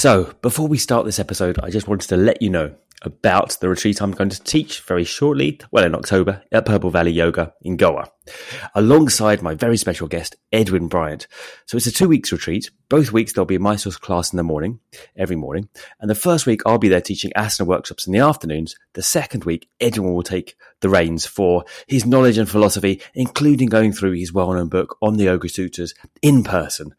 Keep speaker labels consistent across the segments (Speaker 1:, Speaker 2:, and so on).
Speaker 1: So, before we start this episode, I just wanted to let you know about the retreat I'm going to teach very shortly, well, in October, at Purple Valley Yoga in Goa, alongside my very special guest, Edwin Bryant. So it's a two weeks retreat. Both weeks there'll be a Mysore class in the morning, every morning. And the first week I'll be there teaching asana workshops in the afternoons. The second week, Edwin will take the reins for his knowledge and philosophy, including going through his well-known book on the Yoga Sutras in person.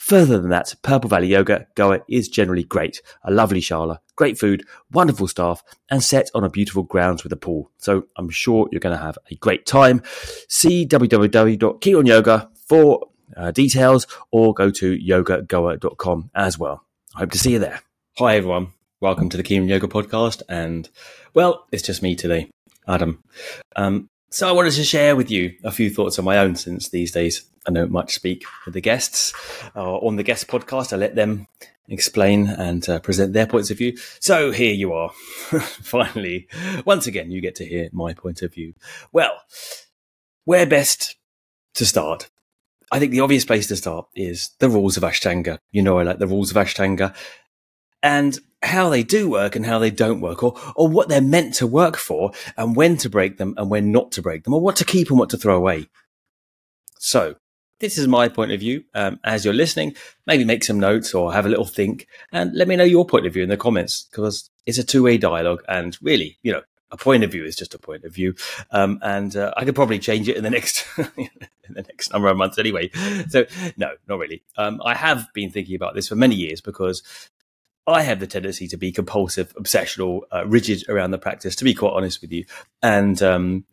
Speaker 1: Further than that, Purple Valley Yoga Goa is generally great. A lovely shala, great food, wonderful staff, and set on a beautiful grounds with a pool. So I'm sure you're going to have a great time. See www.keenonyoga for uh, details or go to yogagoa.com as well. I hope to see you there. Hi, everyone. Welcome to the Keen On Yoga podcast. And well, it's just me today, Adam. Um, so I wanted to share with you a few thoughts on my own since these days I don't much speak with the guests uh, on the guest podcast. I let them explain and uh, present their points of view. So here you are. Finally, once again, you get to hear my point of view. Well, where best to start? I think the obvious place to start is the rules of Ashtanga. You know, I like the rules of Ashtanga and how they do work and how they don't work, or, or what they're meant to work for, and when to break them and when not to break them, or what to keep and what to throw away. So, this is my point of view. Um, as you're listening, maybe make some notes or have a little think and let me know your point of view in the comments because it's a two way dialogue. And really, you know, a point of view is just a point of view. Um, and uh, I could probably change it in the next in the next number of months anyway. So no, not really. Um, I have been thinking about this for many years because I have the tendency to be compulsive, obsessional, uh, rigid around the practice. To be quite honest with you, and um,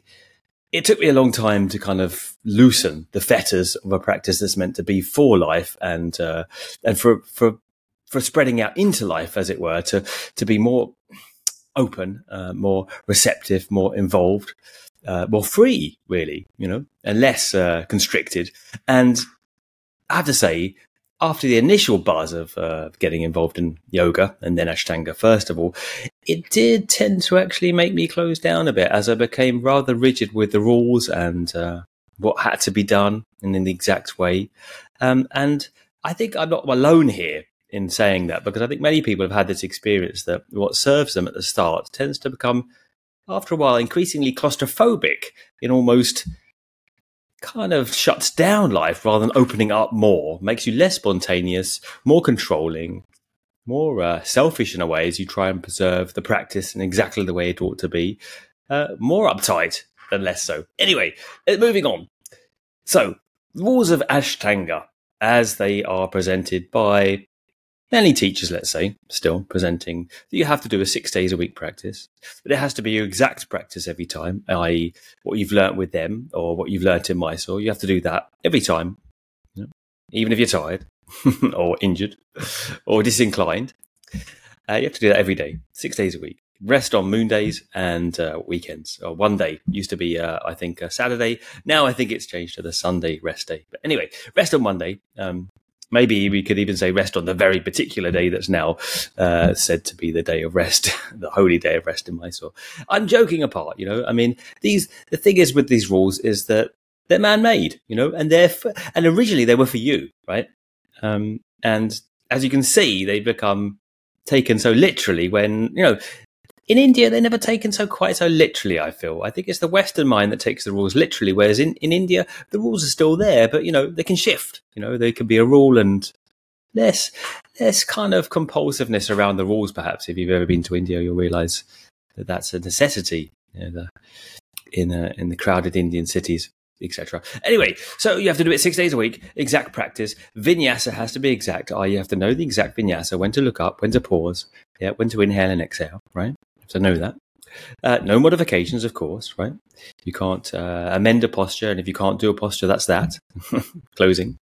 Speaker 1: it took me a long time to kind of loosen the fetters of a practice that's meant to be for life and uh, and for for for spreading out into life, as it were, to to be more open, uh, more receptive, more involved, uh, more free, really, you know, and less uh, constricted. And I have to say, after the initial buzz of uh, getting involved in yoga and then Ashtanga, first of all, it did tend to actually make me close down a bit as I became rather rigid with the rules and uh, what had to be done and in the exact way. Um, and I think I'm not alone here in saying that because I think many people have had this experience that what serves them at the start tends to become, after a while, increasingly claustrophobic in almost kind of shuts down life rather than opening up more, makes you less spontaneous, more controlling, more uh, selfish in a way as you try and preserve the practice in exactly the way it ought to be, uh, more uptight than less so. Anyway, uh, moving on. So, rules of Ashtanga as they are presented by many teachers, let's say, still presenting that you have to do a six days a week practice, but it has to be your exact practice every time, i.e., what you've learnt with them or what you've learnt in Mysore. You have to do that every time, you know, even if you're tired or injured or disinclined. Uh, you have to do that every day, six days a week. Rest on moon days and uh, weekends. Or one day used to be, uh, I think, Saturday. Now I think it's changed to the Sunday rest day. But anyway, rest on Monday. Um, maybe we could even say rest on the very particular day that's now uh, said to be the day of rest, the holy day of rest in Mysore. I'm joking apart, you know. I mean, these the thing is with these rules is that they're man-made, you know, and they're for, and originally they were for you, right? Um, and as you can see, they become taken so literally when you know in India, they're never taken so quite so literally. I feel. I think it's the Western mind that takes the rules literally, whereas in, in India, the rules are still there, but you know they can shift. You know, there can be a rule and less less kind of compulsiveness around the rules. Perhaps if you've ever been to India, you'll realise that that's a necessity you know, the, in uh, in the crowded Indian cities etc. Anyway, so you have to do it six days a week, exact practice. Vinyasa has to be exact. I you have to know the exact vinyasa, when to look up, when to pause, yeah, when to inhale and exhale, right? So know that. Uh, no modifications, of course, right? You can't uh, amend a posture, and if you can't do a posture, that's that. Closing,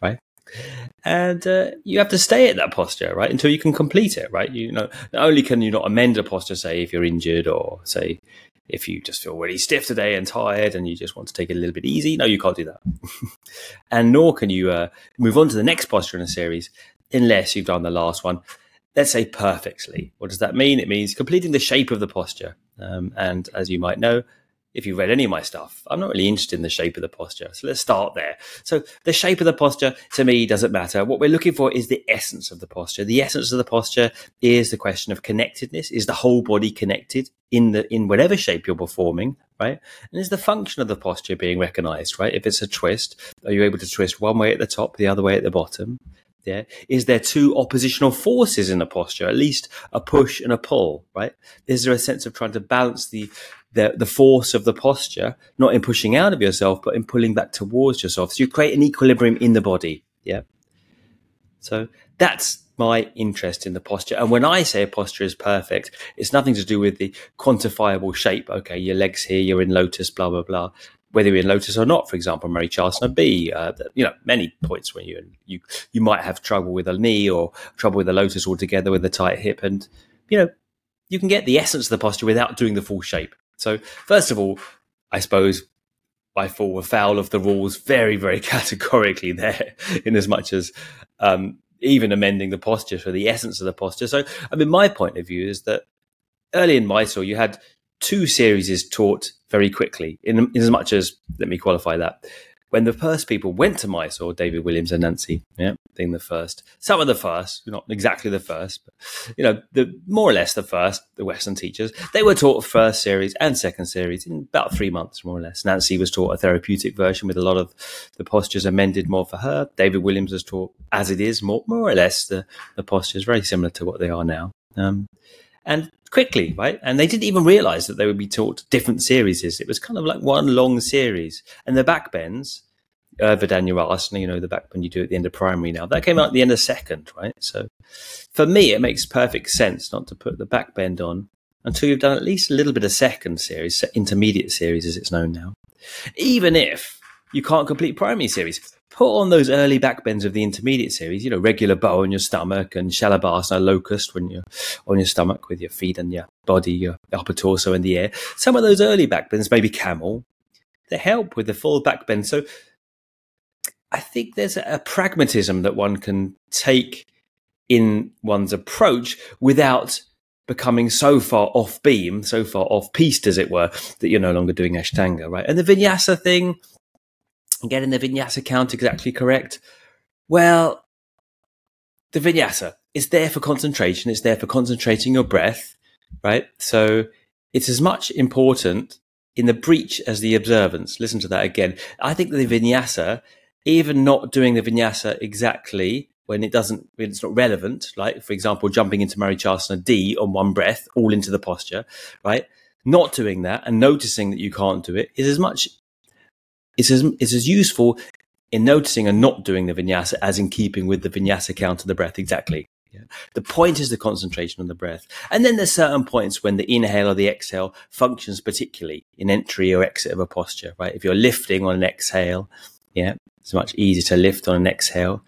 Speaker 1: right? And uh, you have to stay at that posture, right, until you can complete it, right? You know, not only can you not amend a posture, say if you're injured, or say if you just feel really stiff today and tired, and you just want to take it a little bit easy. No, you can't do that. and nor can you uh, move on to the next posture in a series unless you've done the last one let's say perfectly. What does that mean? It means completing the shape of the posture. Um, and as you might know, if you've read any of my stuff, I'm not really interested in the shape of the posture. So let's start there. So the shape of the posture to me doesn't matter. What we're looking for is the essence of the posture. The essence of the posture is the question of connectedness. Is the whole body connected in the in whatever shape you're performing, right? And is the function of the posture being recognized, right? If it's a twist, are you able to twist one way at the top, the other way at the bottom? Yeah. Is there two oppositional forces in the posture? At least a push and a pull, right? Is there a sense of trying to balance the the, the force of the posture, not in pushing out of yourself, but in pulling back towards yourself. So you create an equilibrium in the body. Yeah. So that's my interest in the posture. And when I say a posture is perfect, it's nothing to do with the quantifiable shape. Okay, your legs here, you're in lotus, blah, blah, blah. Whether you're in lotus or not, for example, Marichyasana B, uh, you know, many points where you, you, you might have trouble with a knee or trouble with a lotus altogether with a tight hip. And, you know, you can get the essence of the posture without doing the full shape. So, first of all, I suppose I fall afoul of the rules very, very categorically there, in as much as um, even amending the posture for the essence of the posture. So, I mean, my point of view is that early in Mysore, you had two series is taught very quickly, in, in as much as, let me qualify that, when the first people went to Mysore, David Williams and Nancy, yeah, being the first, some of the first, not exactly the first, but you know, the more or less the first, the Western teachers, they were taught first series and second series in about three months, more or less. Nancy was taught a therapeutic version with a lot of the postures amended more for her. David Williams was taught as it is, more more or less the the postures very similar to what they are now. Um, and quickly, right? And they didn't even realize that they would be taught different series. It was kind of like one long series. And the backbends, uh, Urdhva you know, the backbend you do at the end of primary now, that came out at the end of second, right? So for me, it makes perfect sense not to put the backbend on until you've done at least a little bit of second series, intermediate series as it's known now. Even if you can't complete primary series, put on those early backbends of the intermediate series, you know, regular bow on your stomach and shalabhasana locust when you're on your stomach with your feet and your body, your upper torso in the air. Some of those early backbends, maybe camel, they help with the full backbend. So I think there's a, a pragmatism that one can take in one's approach without becoming so far off beam, so far off piste, as it were, that you're no longer doing Ashtanga, right? And the vinyasa thing, getting the vinyasa count exactly correct. Well, the vinyasa is there for concentration. It's there for concentrating your breath, right? So it's as much important in the breach as the observance. Listen to that again. I think the vinyasa, even not doing the vinyasa exactly when it doesn't, when it's not relevant, like for example, jumping into Marichyasana D on one breath, all into the posture, right? Not doing that and noticing that you can't do it is as much it's as, it's as useful in noticing and not doing the vinyasa as in keeping with the vinyasa count of the breath exactly. Yeah. The point is the concentration on the breath. And then there's certain points when the inhale or the exhale functions particularly in entry or exit of a posture, right? If you're lifting on an exhale, yeah, it's much easier to lift on an exhale.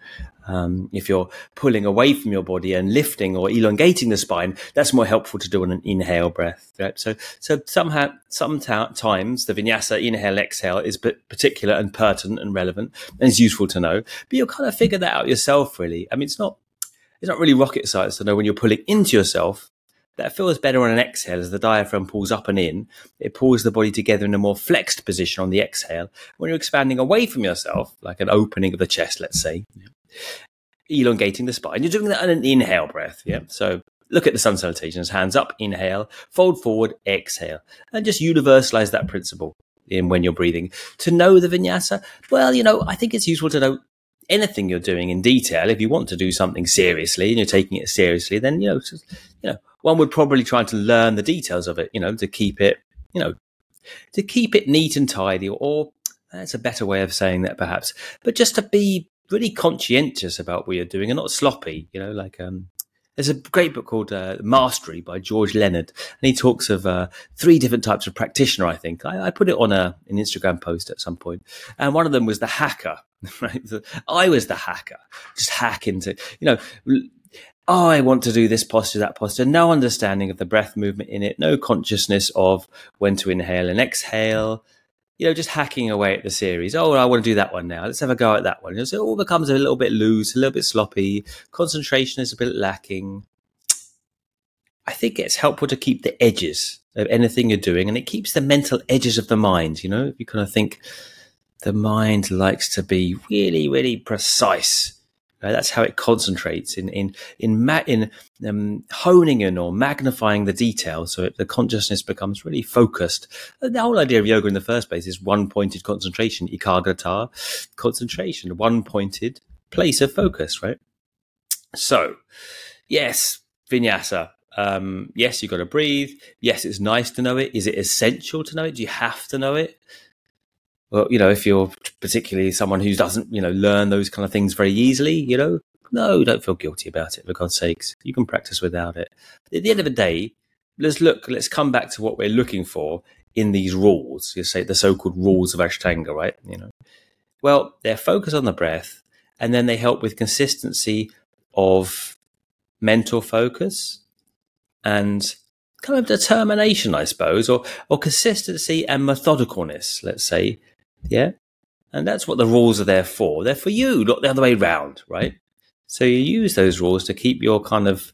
Speaker 1: Um, if you're pulling away from your body and lifting or elongating the spine, that's more helpful to do on an inhale breath. Right? So, so somehow, sometimes the vinyasa inhale exhale is particular and pertinent and relevant, and it's useful to know. But you'll kind of figure that out yourself, really. I mean, it's not it's not really rocket science to know when you're pulling into yourself. That feels better on an exhale as the diaphragm pulls up and in. It pulls the body together in a more flexed position on the exhale. When you're expanding away from yourself, like an opening of the chest, let's say, elongating the spine. You're doing that on an inhale breath. Yeah. Mm. So look at the sun salutations hands up, inhale, fold forward, exhale, and just universalize that principle in when you're breathing. To know the vinyasa, well, you know, I think it's useful to know anything you're doing in detail. If you want to do something seriously and you're taking it seriously, then, you know, just, you know, one would probably try to learn the details of it, you know, to keep it, you know, to keep it neat and tidy or, or that's a better way of saying that perhaps, but just to be really conscientious about what you're doing and not sloppy. You know, like um, there's a great book called uh, Mastery by George Leonard, and he talks of uh, three different types of practitioner. I think I, I, put it on a an Instagram post at some point, and one of them was the hacker. Right, I was the hacker, just hack into you know. Oh, I want to do this posture, that posture. No understanding of the breath movement in it. No consciousness of when to inhale and exhale you know, just hacking away at the series. Oh, I want to do that one now. Let's have a go at that one. So it all becomes a little bit loose, a little bit sloppy. Concentration is a bit lacking. I think it's helpful to keep the edges of anything you're doing, and it keeps the mental edges of the mind. You know, you kind of think the mind likes to be really, really precise. Right? That's how it concentrates in in in ma- in um, honing in or magnifying the detail, so it, the consciousness becomes really focused. The whole idea of yoga in the first place is one-pointed concentration, ekagrata, concentration, one-pointed place of focus, right? So, yes, vinyasa. Um, yes, you've got to breathe. Yes, it's nice to know it. Is it essential to know it? Do you have to know it? Well, you know, if you're particularly someone who doesn't, you know, learn those kind of things very easily, you know, no, don't feel guilty about it, for God's sakes. You can practice without it. At the end of the day, let's look, let's come back to what we're looking for in these rules. You say the so called rules of Ashtanga, right? You know, well, they're focused on the breath and then they help with consistency of mental focus and kind of determination, I suppose, or, or consistency and methodicalness, let's say. Yeah. And that's what the rules are there for. They're for you, not the other way around, right? So you use those rules to keep your kind of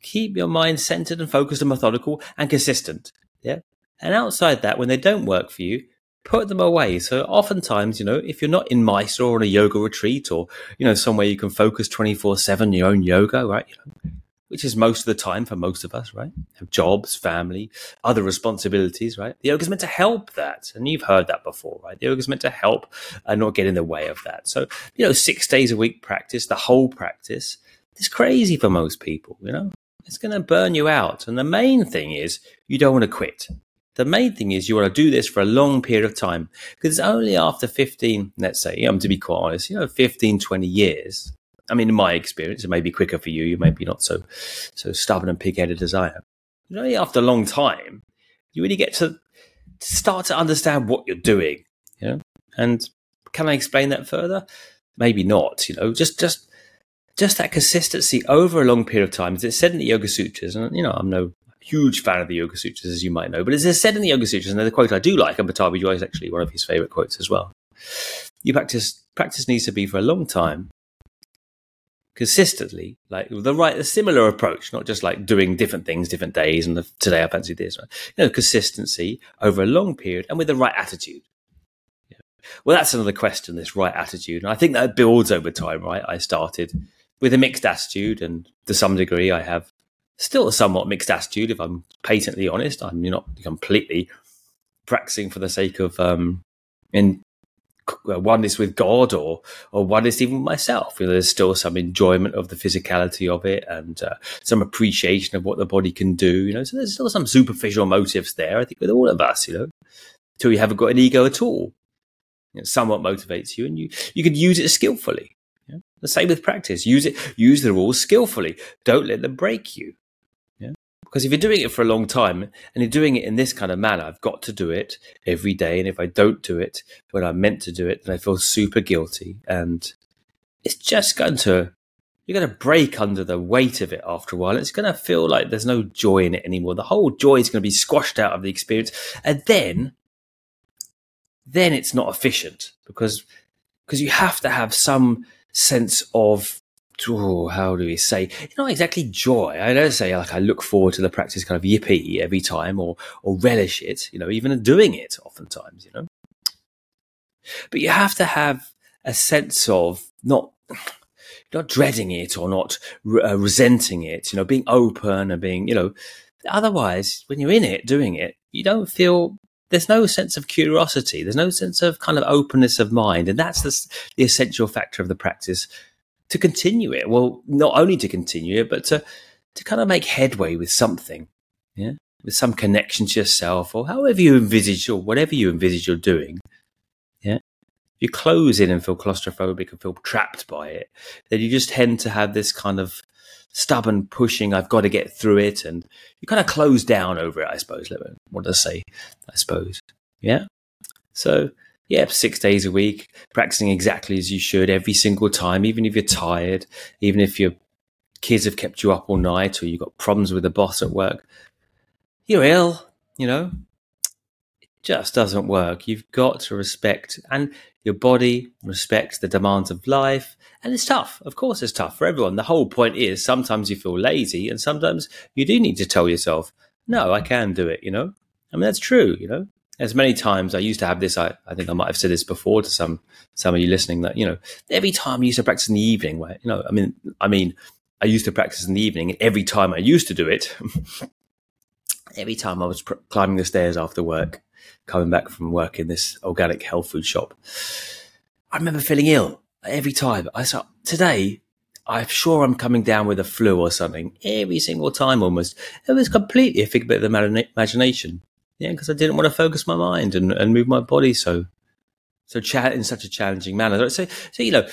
Speaker 1: keep your mind centered and focused and methodical and consistent. Yeah. And outside that, when they don't work for you, put them away. So oftentimes, you know, if you're not in Mysore or on a yoga retreat or, you know, somewhere you can focus 24 seven, your own yoga, right? You know, which is most of the time for most of us, right? Have jobs, family, other responsibilities, right? The yoga is meant to help that. And you've heard that before, right? The yoga is meant to help and not get in the way of that. So, you know, six days a week practice, the whole practice, is crazy for most people, you know? It's going to burn you out. And the main thing is you don't want to quit. The main thing is you want to do this for a long period of time because it's only after 15, let's say, I'm to be quite honest, you know, 15, 20 years. I mean, in my experience, it may be quicker for you. You may be not so, so stubborn and pig-headed as I am. But only after a long time, you really get to start to understand what you're doing. You know? And can I explain that further? Maybe not. You know, just just just that consistency over a long period of time. It's said in the Yoga Sutras, and you know, I'm no huge fan of the Yoga Sutras, as you might know. But it's said in the Yoga Sutras, and the quote I do like, and Pattabhi Jois is actually one of his favorite quotes as well. You practice practice needs to be for a long time, consistently, like the right, a similar approach, not just like doing different things, different days, and the, today I fancy this. Right? You know, consistency over a long period and with the right attitude. Yeah. Well, that's another question. This right attitude, and I think that builds over time. Right, I started with a mixed attitude, and to some degree, I have still a somewhat mixed attitude, if I'm patently honest. I'm not completely practicing for the sake of um, in oneness with God or or oneness even myself. You know, there's still some enjoyment of the physicality of it and uh, some appreciation of what the body can do. You know, so there's still some superficial motives there. I think with all of us, you know, until you haven't got an ego at all, know, somewhat motivates you, and you you can use it skillfully. The same with practice. Use it. Use the rules skillfully. Don't let them break you. Because if you're doing it for a long time and you're doing it in this kind of manner, I've got to do it every day. And if I don't do it when I'm meant to do it, then I feel super guilty. And it's just going to, you're going to break under the weight of it after a while. It's going to feel like there's no joy in it anymore. The whole joy is going to be squashed out of the experience. And then, then it's not efficient because, because you have to have some sense of oh, how do we say, not exactly joy. I don't say like I look forward to the practice kind of yippee every time or, or relish it, you know, even doing it oftentimes, you know. But you have to have a sense of not, not dreading it or not uh, resenting it, you know, being open and being, you know, otherwise when you're in it, doing it, you don't feel there's no sense of curiosity. There's no sense of kind of openness of mind. And that's the, the essential factor of the practice to continue it. Well, not only to continue it, but to to kind of make headway with something, yeah, with some connection to yourself or however you envisage or whatever you envisage you're doing. Yeah, if you close in and feel claustrophobic and feel trapped by it, then you just tend to have this kind of stubborn pushing. I've got to get through it, and you kind of close down over it. I suppose. What does I say? I suppose. Yeah. So yeah, six days a week, practicing exactly as you should every single time, even if you're tired, even if your kids have kept you up all night or you've got problems with the boss at work. You're ill, you know. It just doesn't work. You've got to respect and your body respects the demands of life. And it's tough. Of course, it's tough for everyone. The whole point is sometimes you feel lazy and sometimes you do need to tell yourself, no, I can do it, you know? I mean, that's true, you know? As many times I used to have this, I, I think I might have said this before to some, some of you listening that, you know, every time I used to practice in the evening where, you know, I mean, I mean, I used to practice in the evening and every time I used to do it, every time I was pr- climbing the stairs after work, coming back from work in this organic health food shop, I remember feeling ill every time. I said, today, I'm sure I'm coming down with a flu or something every single time almost. It was completely a figment of the imagination. Yeah, because I didn't want to focus my mind and, and move my body so so cha- in such a challenging manner. So, so you know,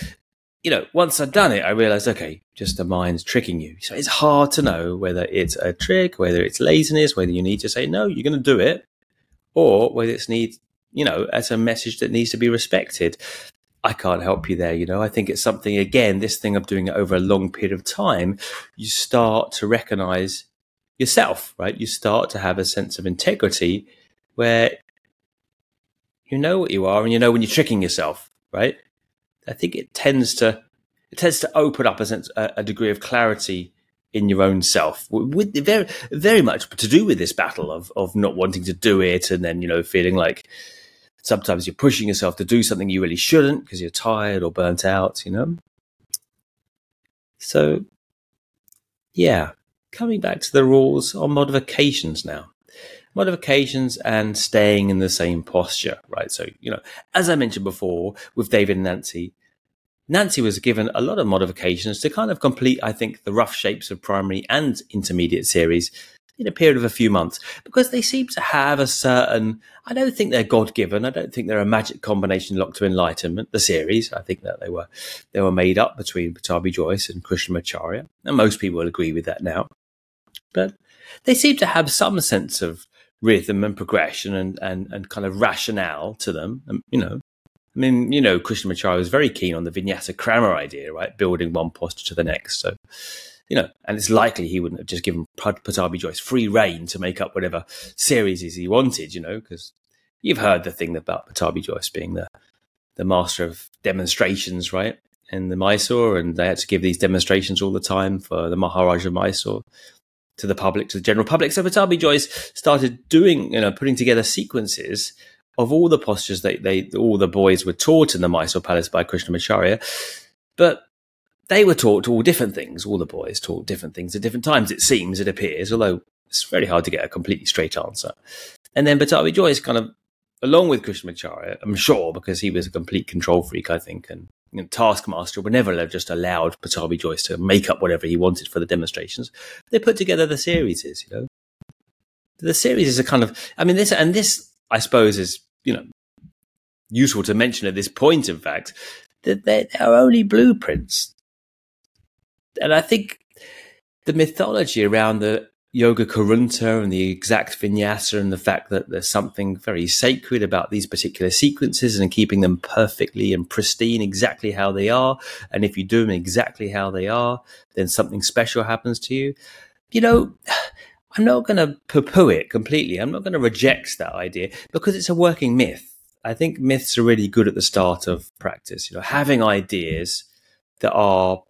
Speaker 1: you know, once I'd done it, I realized, okay, just the mind's tricking you. So it's hard to know whether it's a trick, whether it's laziness, whether you need to say, no, you're going to do it, or whether it's need, you know, as a message that needs to be respected. I can't help you there. You know, I think it's something, again, this thing of doing it over a long period of time, you start to recognize yourself, right? You start to have a sense of integrity where you know what you are and you know when you're tricking yourself, right? I think it tends to, it tends to open up a sense, a, degree of clarity in your own self with very, very much to do with this battle of, of not wanting to do it and then, you know, feeling like, sometimes you're pushing yourself to do something you really shouldn't because you're tired or burnt out, you know? So, yeah, coming back to the rules on modifications now. Modifications and staying in the same posture, right? So, you know, as I mentioned before with David and Nancy, Nancy was given a lot of modifications to kind of complete, I think, the rough shapes of primary and intermediate series in a period of a few months because they seem to have a certain. I don't think they're God given. I don't think they're a magic combination locked to enlightenment. The series, I think that they were they were made up between Pattabhi jois and Krishnamacharya, and most people will agree with that now. But they seem to have some sense of rhythm and progression and and, and kind of rationale to them. And, you know, I mean, you know, Krishnamacharya was very keen on the vinyasa krama idea, right? Building one posture to the next. So you know, and it's likely he wouldn't have just given Pattabhi Jois free reign to make up whatever series he wanted, you know, because you've heard the thing about Pattabhi Jois being the the master of demonstrations, right? In the Mysore, and they had to give these demonstrations all the time for the Maharaja of Mysore to the public, to the general public. So Pattabhi Jois started doing, you know, putting together sequences of all the postures that they, all the boys were taught in the Mysore Palace by Krishnamacharya. But they were taught all different things. All the boys taught different things at different times, it seems, it appears, although it's very hard to get a completely straight answer. And then Pattabhi Jois kind of, along with Krishnamacharya, I'm sure, because he was a complete control freak, I think, and you know, Taskmaster would never have just allowed Pattabhi Jois to make up whatever he wanted for the demonstrations. They put together the series, you know. The series is a kind of, I mean, this, and this, I suppose, is, you know, useful to mention at this point, in fact, that they are only blueprints and I think the mythology around the Yoga Korunta and the exact vinyasa and the fact that there's something very sacred about these particular sequences and keeping them perfectly and pristine exactly how they are. And if you do them exactly how they are, then something special happens to you. You know, I'm not going to poo poo it completely. I'm not going to reject that idea because it's a working myth. I think myths are really good at the start of practice, you know, having ideas that are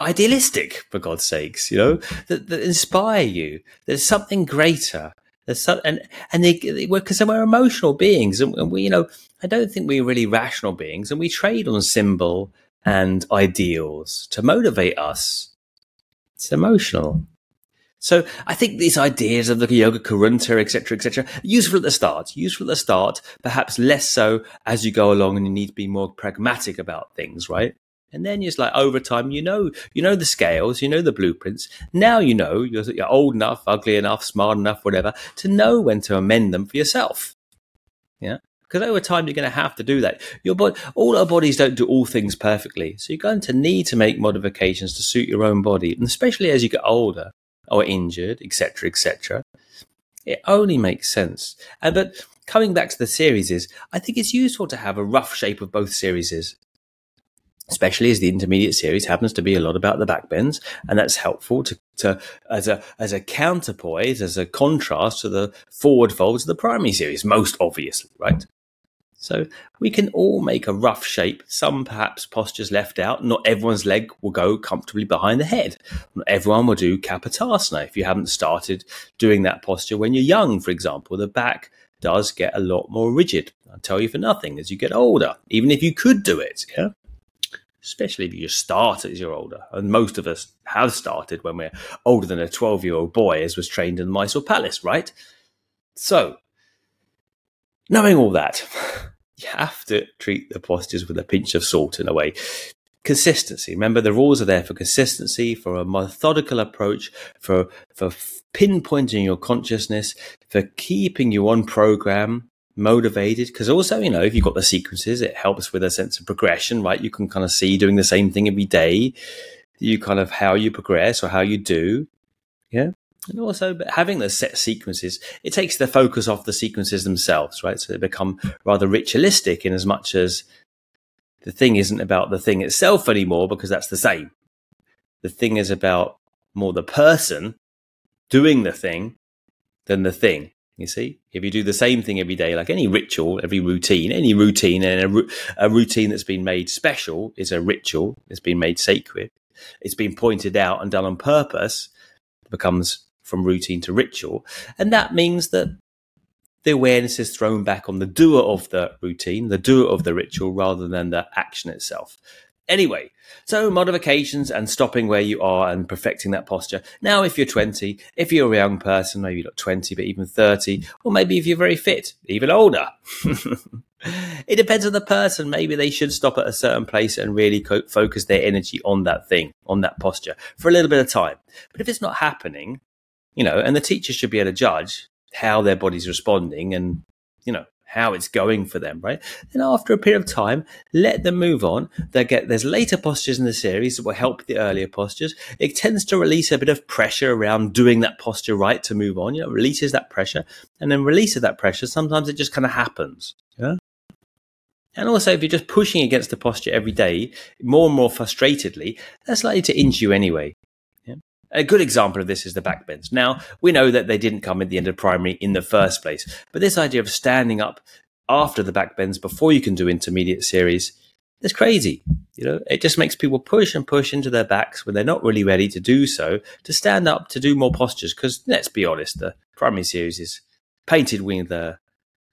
Speaker 1: idealistic, for God's sakes, you know, that, that inspire you. There's something greater. There's some, and and they because we're emotional beings, and, and we, you know, I don't think we're really rational beings, and we trade on symbol and ideals to motivate us. It's emotional. So I think these ideas of the yoga korunta, etc., etc., useful at the start, useful at the start, perhaps less so as you go along and you need to be more pragmatic about things, right? And then it's like over time, you know, you know the scales, you know the blueprints. Now you know you're, you're old enough, ugly enough, smart enough, whatever, to know when to amend them for yourself. Yeah, because over time you're going to have to do that. Your body, all our bodies don't do all things perfectly, so you're going to need to make modifications to suit your own body, and especially as you get older or injured, etc., etc. It only makes sense. And but coming back to the series is, I think it's useful to have a rough shape of both series especially as the intermediate series happens to be a lot about the backbends, and that's helpful to, to as a as a counterpoise, as a contrast to the forward folds of the primary series, most obviously, right? So we can all make a rough shape, some perhaps postures left out. Not everyone's leg will go comfortably behind the head. Not everyone will do Kapotasana if you haven't started doing that posture when you're young, for example. The back does get a lot more rigid. I'll tell you for nothing as you get older, even if you could do it. Yeah especially if you start as you're older. And most of us have started when we're older than a 12 year old boy, as was trained in the Mysore Palace, right? So, knowing all that, you have to treat the postures with a pinch of salt in a way. Consistency. Remember, the rules are there for consistency, for a methodical approach, for for pinpointing your consciousness, for keeping you on program, motivated because also you know if you've got the sequences it helps with a sense of progression right? You can kind of see doing the same thing every day. You kind of how you progress or how you do. Yeah. And also but having the set sequences it takes the focus off the sequences themselves right? So they become rather ritualistic in as much as the thing isn't about the thing itself anymore because that's the same. The thing is about more the person doing the thing than the thing you see, if you do the same thing every day, like any ritual, every routine, any routine, and a, a routine that's been made special is a ritual. It's been made sacred. It's been pointed out and done on purpose. becomes from routine to ritual, and that means that the awareness is thrown back on the doer of the routine, the doer of the ritual, rather than the action itself. Anyway, so modifications and stopping where you are and perfecting that posture. Now, if you're 20, if you're a young person, maybe not 20, but even 30, or maybe if you're very fit, even older. it depends on the person. Maybe they should stop at a certain place and really co- focus their energy on that thing, on that posture for a little bit of time. But if it's not happening, you know, and the teacher should be able to judge how their body's responding and, you know, how it's going for them, right? And after a period of time, let them move on. They get there's later postures in the series that will help the earlier postures. It tends to release a bit of pressure around doing that posture right to move on. You know, releases that pressure, and then releases that pressure. Sometimes it just kind of happens. Yeah. And also, if you're just pushing against the posture every day, more and more frustratedly, that's likely to injure you anyway. A good example of this is the backbends. Now, we know that they didn't come at the end of primary in the first place, but this idea of standing up after the backbends before you can do intermediate series is crazy. You know, it just makes people push and push into their backs when they're not really ready to do so to stand up to do more postures. Because let's be honest, the primary series is painted with a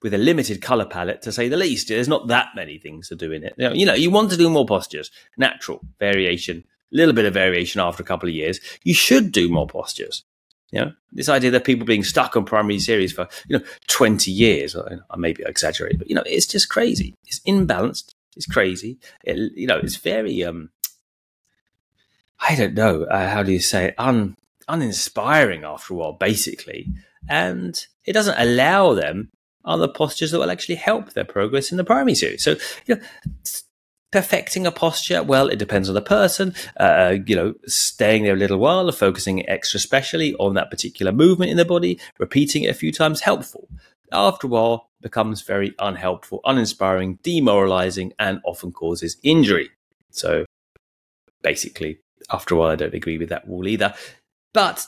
Speaker 1: with a limited color palette, to say the least. There's not that many things to do in it. You know, you, know, you want to do more postures, natural variation, little bit of variation after a couple of years, you should do more postures. You know, this idea that people being stuck on primary series for, you know, 20 years, I maybe exaggerate, but, you know, it's just crazy. It's imbalanced. It's crazy. It, you know, it's very, um, I don't know, uh, how do you say it? Un, uninspiring after a while, basically. And it doesn't allow them other postures that will actually help their progress in the primary series. So, you know, perfecting a posture? Well it depends on the person. Uh, you know staying there a little while focusing extra specially on that particular movement in the body repeating it a few times helpful. After a while becomes very unhelpful uninspiring demoralizing and often causes injury. So basically after a while i don't agree with that rule either. But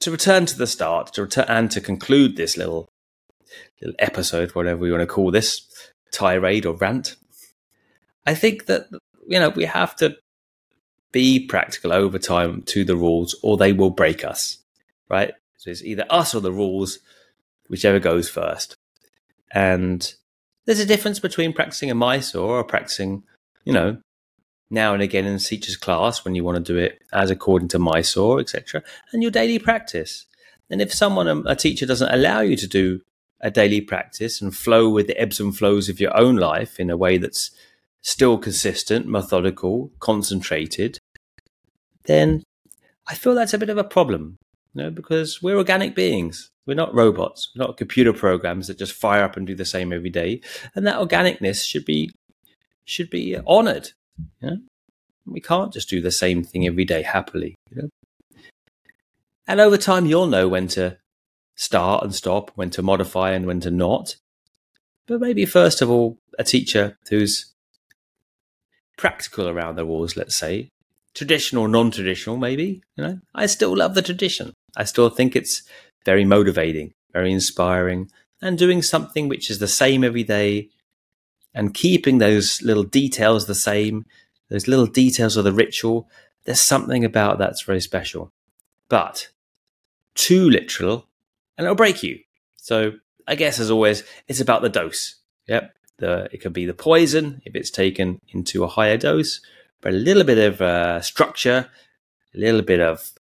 Speaker 1: to return to the start to return and to conclude this little little episode whatever we want to call this tirade or rant I think that you know we have to be practical over time to the rules, or they will break us. Right? So it's either us or the rules, whichever goes first. And there's a difference between practicing a Mysore or practicing, you know, now and again in a teacher's class when you want to do it as according to Mysore, etc., and your daily practice. And if someone, um, a teacher, doesn't allow you to do a daily practice and flow with the ebbs and flows of your own life in a way that's still consistent, methodical, concentrated, then I feel that's a bit of a problem, you know, because we're organic beings. We're not robots. We're not computer programs that just fire up and do the same every day. And that organicness should be should be honored. You know? We can't just do the same thing every day happily. You know? And over time, you'll know when to start and stop, when to modify and when to not. But maybe first of all, a teacher who's practical around the rules, let's say, traditional, non-traditional, maybe. You know, I still love the tradition. I still think it's very motivating, very inspiring, and doing something which is the same every day, and keeping those little details the same, those little details of the ritual. There's something about that's very special. But too literal, and it'll break you. So I guess, as always, it's about the dose. Yep, the, it could be the poison if it's taken into a higher dose, but a little bit of uh, structure, a little bit of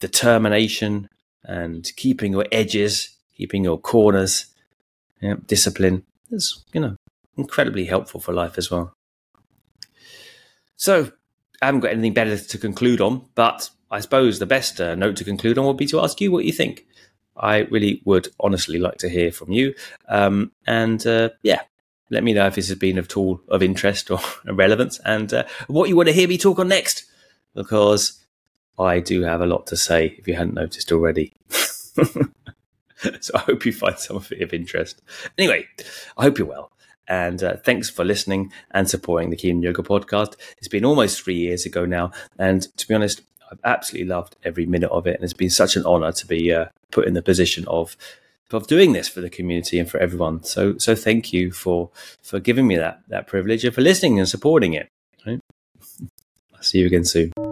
Speaker 1: determination, and keeping your edges, keeping your corners, yep, discipline is, you know, incredibly helpful for life as well. So, I haven't got anything better to conclude on, but I suppose the best uh, note to conclude on would be to ask you what you think. I really would honestly like to hear from you. Um, and uh, yeah, let me know if this has been of all of interest or relevance and uh, what you want to hear me talk on next, because I do have a lot to say if you hadn't noticed already. so I hope you find some of it of interest. Anyway, I hope you're well. And uh, thanks for listening and supporting the Keen Yoga podcast. It's been almost three years ago now. And to be honest, I've absolutely loved every minute of it. And it's been such an honor to be uh, put in the position of of doing this for the community and for everyone. So so thank you for for giving me that that privilege and for listening and supporting it. Right? I'll see you again soon.